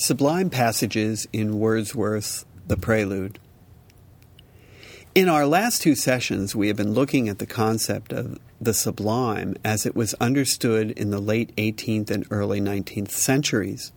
Sublime passages in Wordsworth's The Prelude. In our last two sessions, we have been looking at the concept of the sublime as it was understood in the late 18th and early 19th centuries.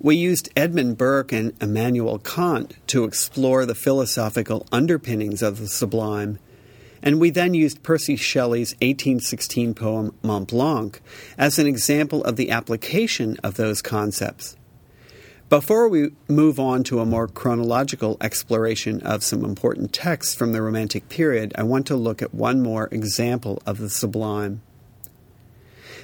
We used Edmund Burke and Immanuel Kant to explore the philosophical underpinnings of the sublime, and we then used Percy Shelley's 1816 poem Mont Blanc as an example of the application of those concepts. Before we move on to a more chronological exploration of some important texts from the Romantic period, I want to look at one more example of the sublime.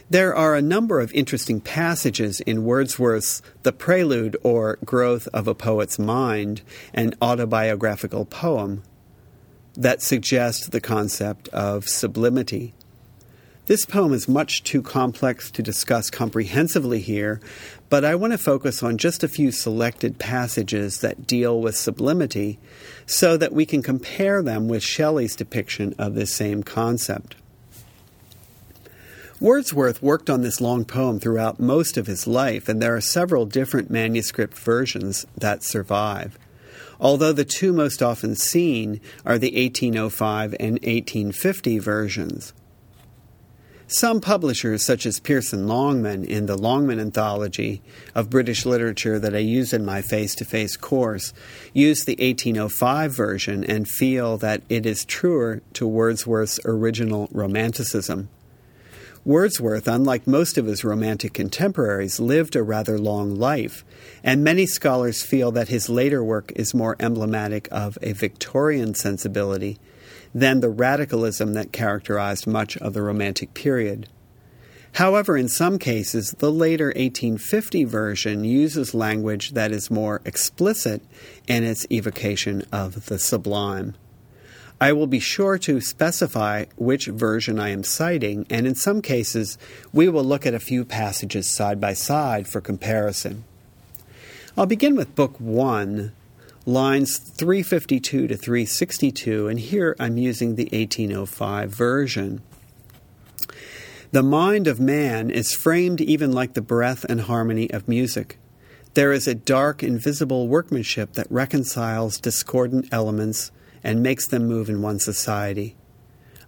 There are a number of interesting passages in Wordsworth's The Prelude or Growth of a Poet's Mind, an autobiographical poem, that suggest the concept of sublimity. This poem is much too complex to discuss comprehensively here, but I want to focus on just a few selected passages that deal with sublimity so that we can compare them with Shelley's depiction of this same concept. Wordsworth worked on this long poem throughout most of his life, and there are several different manuscript versions that survive. Although the two most often seen are the 1805 and 1850 versions. Some publishers, such as Pearson Longman in the Longman Anthology of British Literature that I use in my face to face course, use the 1805 version and feel that it is truer to Wordsworth's original Romanticism. Wordsworth, unlike most of his Romantic contemporaries, lived a rather long life, and many scholars feel that his later work is more emblematic of a Victorian sensibility than the radicalism that characterized much of the Romantic period. However, in some cases, the later 1850 version uses language that is more explicit in its evocation of the sublime. I will be sure to specify which version I am citing, and in some cases, we will look at a few passages side by side for comparison. I'll begin with Book 1, lines 352 to 362, and here I'm using the 1805 version. The mind of man is framed even like the breath and harmony of music. There is a dark, invisible workmanship that reconciles discordant elements and makes them move in one society.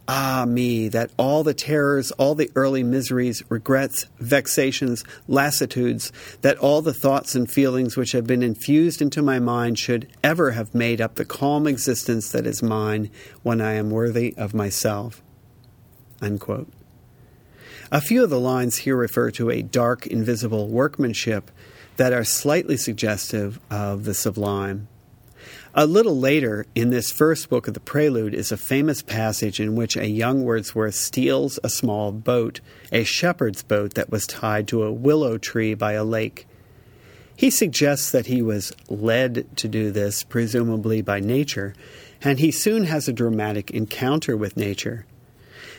Ah, me, that all the terrors, all the early miseries, regrets, vexations, lassitudes, that all the thoughts and feelings which have been infused into my mind should ever have made up the calm existence that is mine when I am worthy of myself. Unquote. A few of the lines here refer to a dark, invisible workmanship that are slightly suggestive of the sublime. A little later in this first book of the Prelude is a famous passage in which a young Wordsworth steals a small boat, a shepherd's boat that was tied to a willow tree by a lake. He suggests that he was led to do this, presumably by nature, and he soon has a dramatic encounter with nature.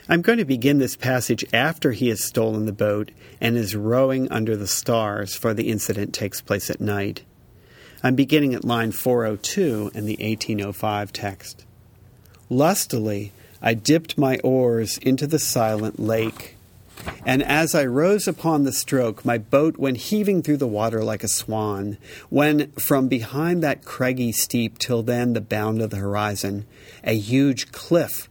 I'm going to begin this passage after he has stolen the boat and is rowing under the stars, for the incident takes place at night. I'm beginning at line 402 in the 1805 text. Lustily, I dipped my oars into the silent lake, and as I rose upon the stroke, my boat went heaving through the water like a swan, when from behind that craggy steep till then the bound of the horizon, a huge cliff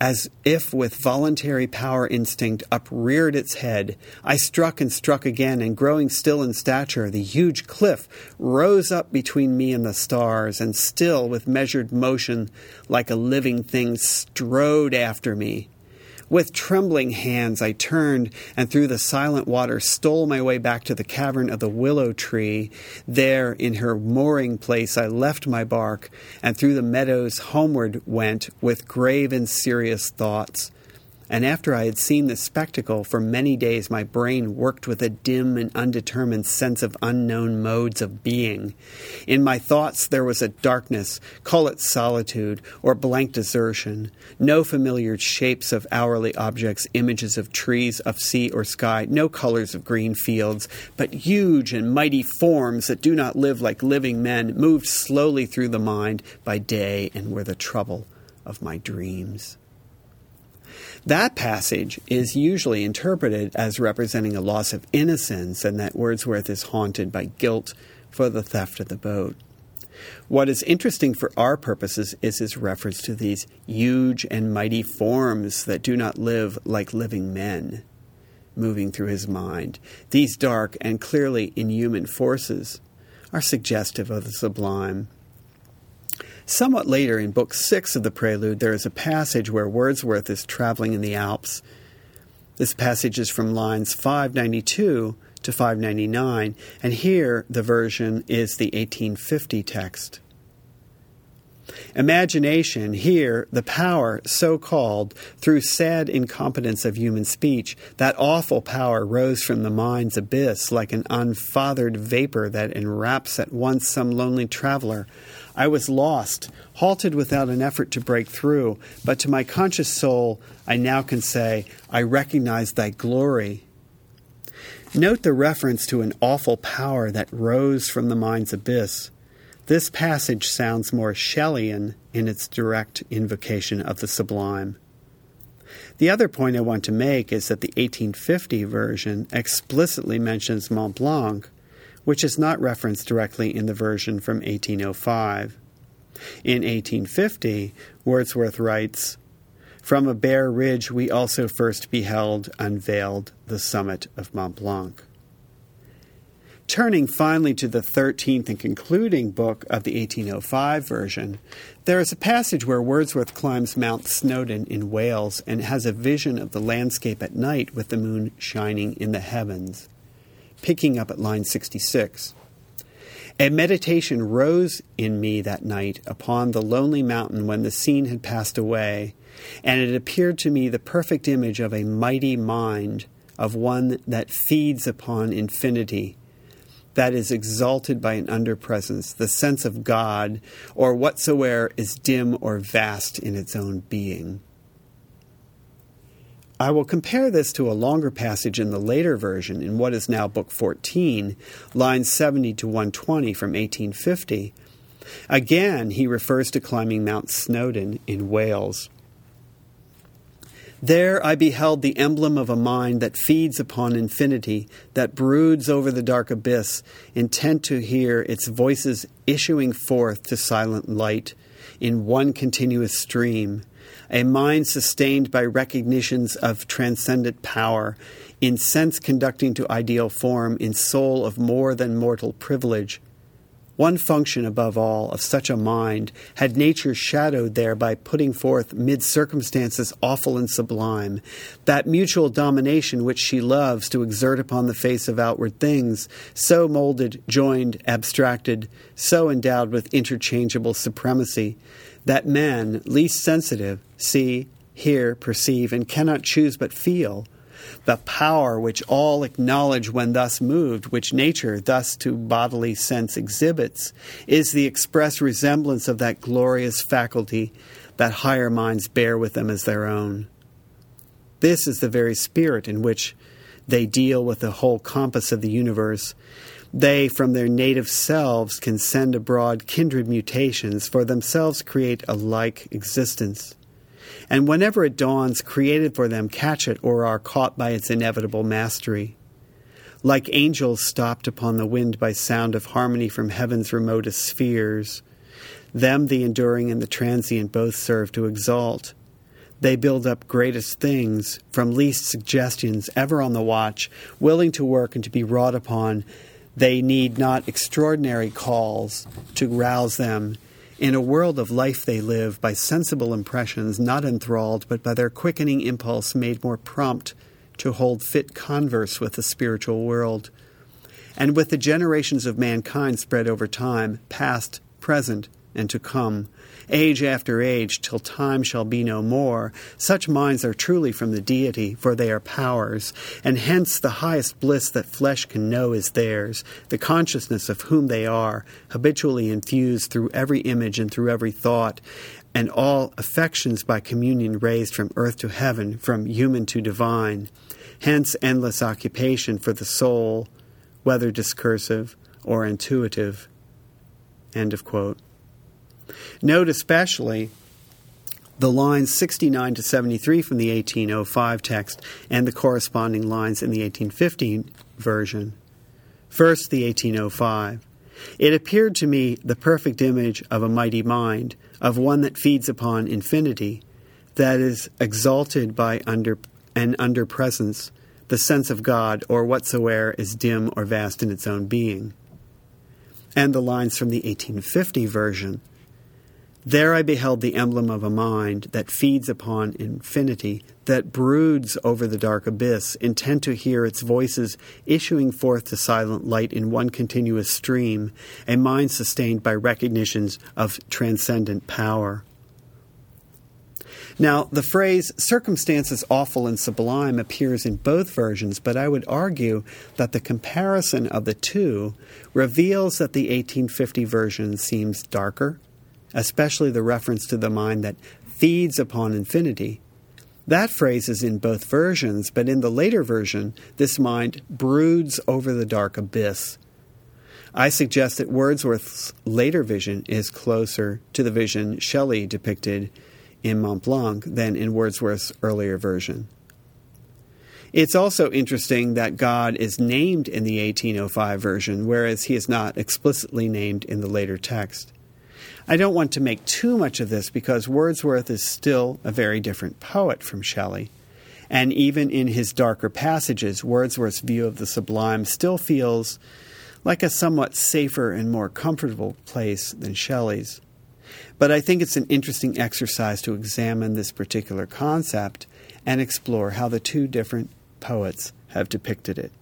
as if with voluntary power instinct upreared its head. I struck and struck again, and growing still in stature, the huge cliff rose up between me and the stars, and still, with measured motion, like a living thing, strode after me. With trembling hands, I turned and through the silent water stole my way back to the cavern of the willow tree. There, in her mooring place, I left my bark and through the meadows homeward went with grave and serious thoughts. And after I had seen this spectacle, for many days my brain worked with a dim and undetermined sense of unknown modes of being. In my thoughts there was a darkness, call it solitude or blank desertion, no familiar shapes of hourly objects, images of trees, of sea or sky, no colors of green fields, but huge and mighty forms that do not live like living men, moved slowly through the mind by day and were the trouble of my dreams. That passage is usually interpreted as representing a loss of innocence and that Wordsworth is haunted by guilt for the theft of the boat. What is interesting for our purposes is his reference to these huge and mighty forms that do not live like living men moving through his mind. These dark and clearly inhuman forces are suggestive of the sublime. Somewhat later in Book Six of the Prelude, there is a passage where Wordsworth is traveling in the Alps. This passage is from lines 592 to 599, and here the version is the 1850 text. Imagination, here, the power so called through sad incompetence of human speech, that awful power rose from the mind's abyss like an unfathered vapor that enwraps at once some lonely traveler. I was lost, halted without an effort to break through, but to my conscious soul I now can say, I recognize thy glory. Note the reference to an awful power that rose from the mind's abyss. This passage sounds more Shelleyan in its direct invocation of the sublime. The other point I want to make is that the 1850 version explicitly mentions Mont Blanc, which is not referenced directly in the version from 1805. In 1850, Wordsworth writes, From a bare ridge we also first beheld unveiled the summit of Mont Blanc. Turning finally to the 13th and concluding book of the 1805 version, there is a passage where Wordsworth climbs Mount Snowdon in Wales and has a vision of the landscape at night with the moon shining in the heavens. Picking up at line 66. A meditation rose in me that night upon the lonely mountain when the scene had passed away, and it appeared to me the perfect image of a mighty mind, of one that feeds upon infinity that is exalted by an underpresence, the sense of God, or whatsoever is dim or vast in its own being. I will compare this to a longer passage in the later version, in what is now Book 14, lines 70 to 120 from 1850. Again, he refers to climbing Mount Snowdon in Wales. There I beheld the emblem of a mind that feeds upon infinity, that broods over the dark abyss, intent to hear its voices issuing forth to silent light in one continuous stream, a mind sustained by recognitions of transcendent power, in sense conducting to ideal form, in soul of more than mortal privilege, one function above all of such a mind had nature shadowed there by putting forth mid circumstances awful and sublime, that mutual domination which she loves to exert upon the face of outward things, so molded, joined, abstracted, so endowed with interchangeable supremacy, that men, least sensitive, see, hear, perceive, and cannot choose but feel the power which all acknowledge when thus moved, which nature thus to bodily sense exhibits, is the express resemblance of that glorious faculty that higher minds bear with them as their own. This is the very spirit in which they deal with the whole compass of the universe. They, from their native selves, can send abroad kindred mutations, for themselves create a like existence and whenever it dawns, created for them, catch it or are caught by its inevitable mastery. Like angels stopped upon the wind by sound of harmony from heaven's remotest spheres, them the enduring and the transient both serve to exalt. They build up greatest things from least suggestions, ever on the watch, willing to work and to be wrought upon. They need not extraordinary calls to rouse them in a world of life they live by sensible impressions, not enthralled, but by their quickening impulse made more prompt to hold fit converse with the spiritual world. And with the generations of mankind spread over time, past, present, and to come, age after age, till time shall be no more, such minds are truly from the deity, for they are powers, and hence the highest bliss that flesh can know is theirs, the consciousness of whom they are, habitually infused through every image and through every thought, and all affections by communion raised from earth to heaven, from human to divine. Hence endless occupation for the soul, whether discursive or intuitive. End of quote. Note especially the lines 69 to 73 from the 1805 text and the corresponding lines in the 1815 version. First, the 1805. It appeared to me the perfect image of a mighty mind, of one that feeds upon infinity, that is exalted by under and under presence, the sense of God, or whatsoever is dim or vast in its own being. And the lines from the 1850 version There I beheld the emblem of a mind that feeds upon infinity, that broods over the dark abyss, intent to hear its voices issuing forth to silent light in one continuous stream, a mind sustained by recognitions of transcendent power. Now, the phrase circumstances awful and sublime appears in both versions, but I would argue that the comparison of the two reveals that the 1850 version seems darker, especially the reference to the mind that feeds upon infinity. That phrase is in both versions, but in the later version, this mind broods over the dark abyss. I suggest that Wordsworth's later vision is closer to the vision Shelley depicted in Mont Blanc than in Wordsworth's earlier version. It's also interesting that God is named in the 1805 version, whereas he is not explicitly named in the later text. I don't want to make too much of this because Wordsworth is still a very different poet from Shelley. And even in his darker passages, Wordsworth's view of the sublime still feels like a somewhat safer and more comfortable place than Shelley's. But I think it's an interesting exercise to examine this particular concept and explore how the two different poets have depicted it.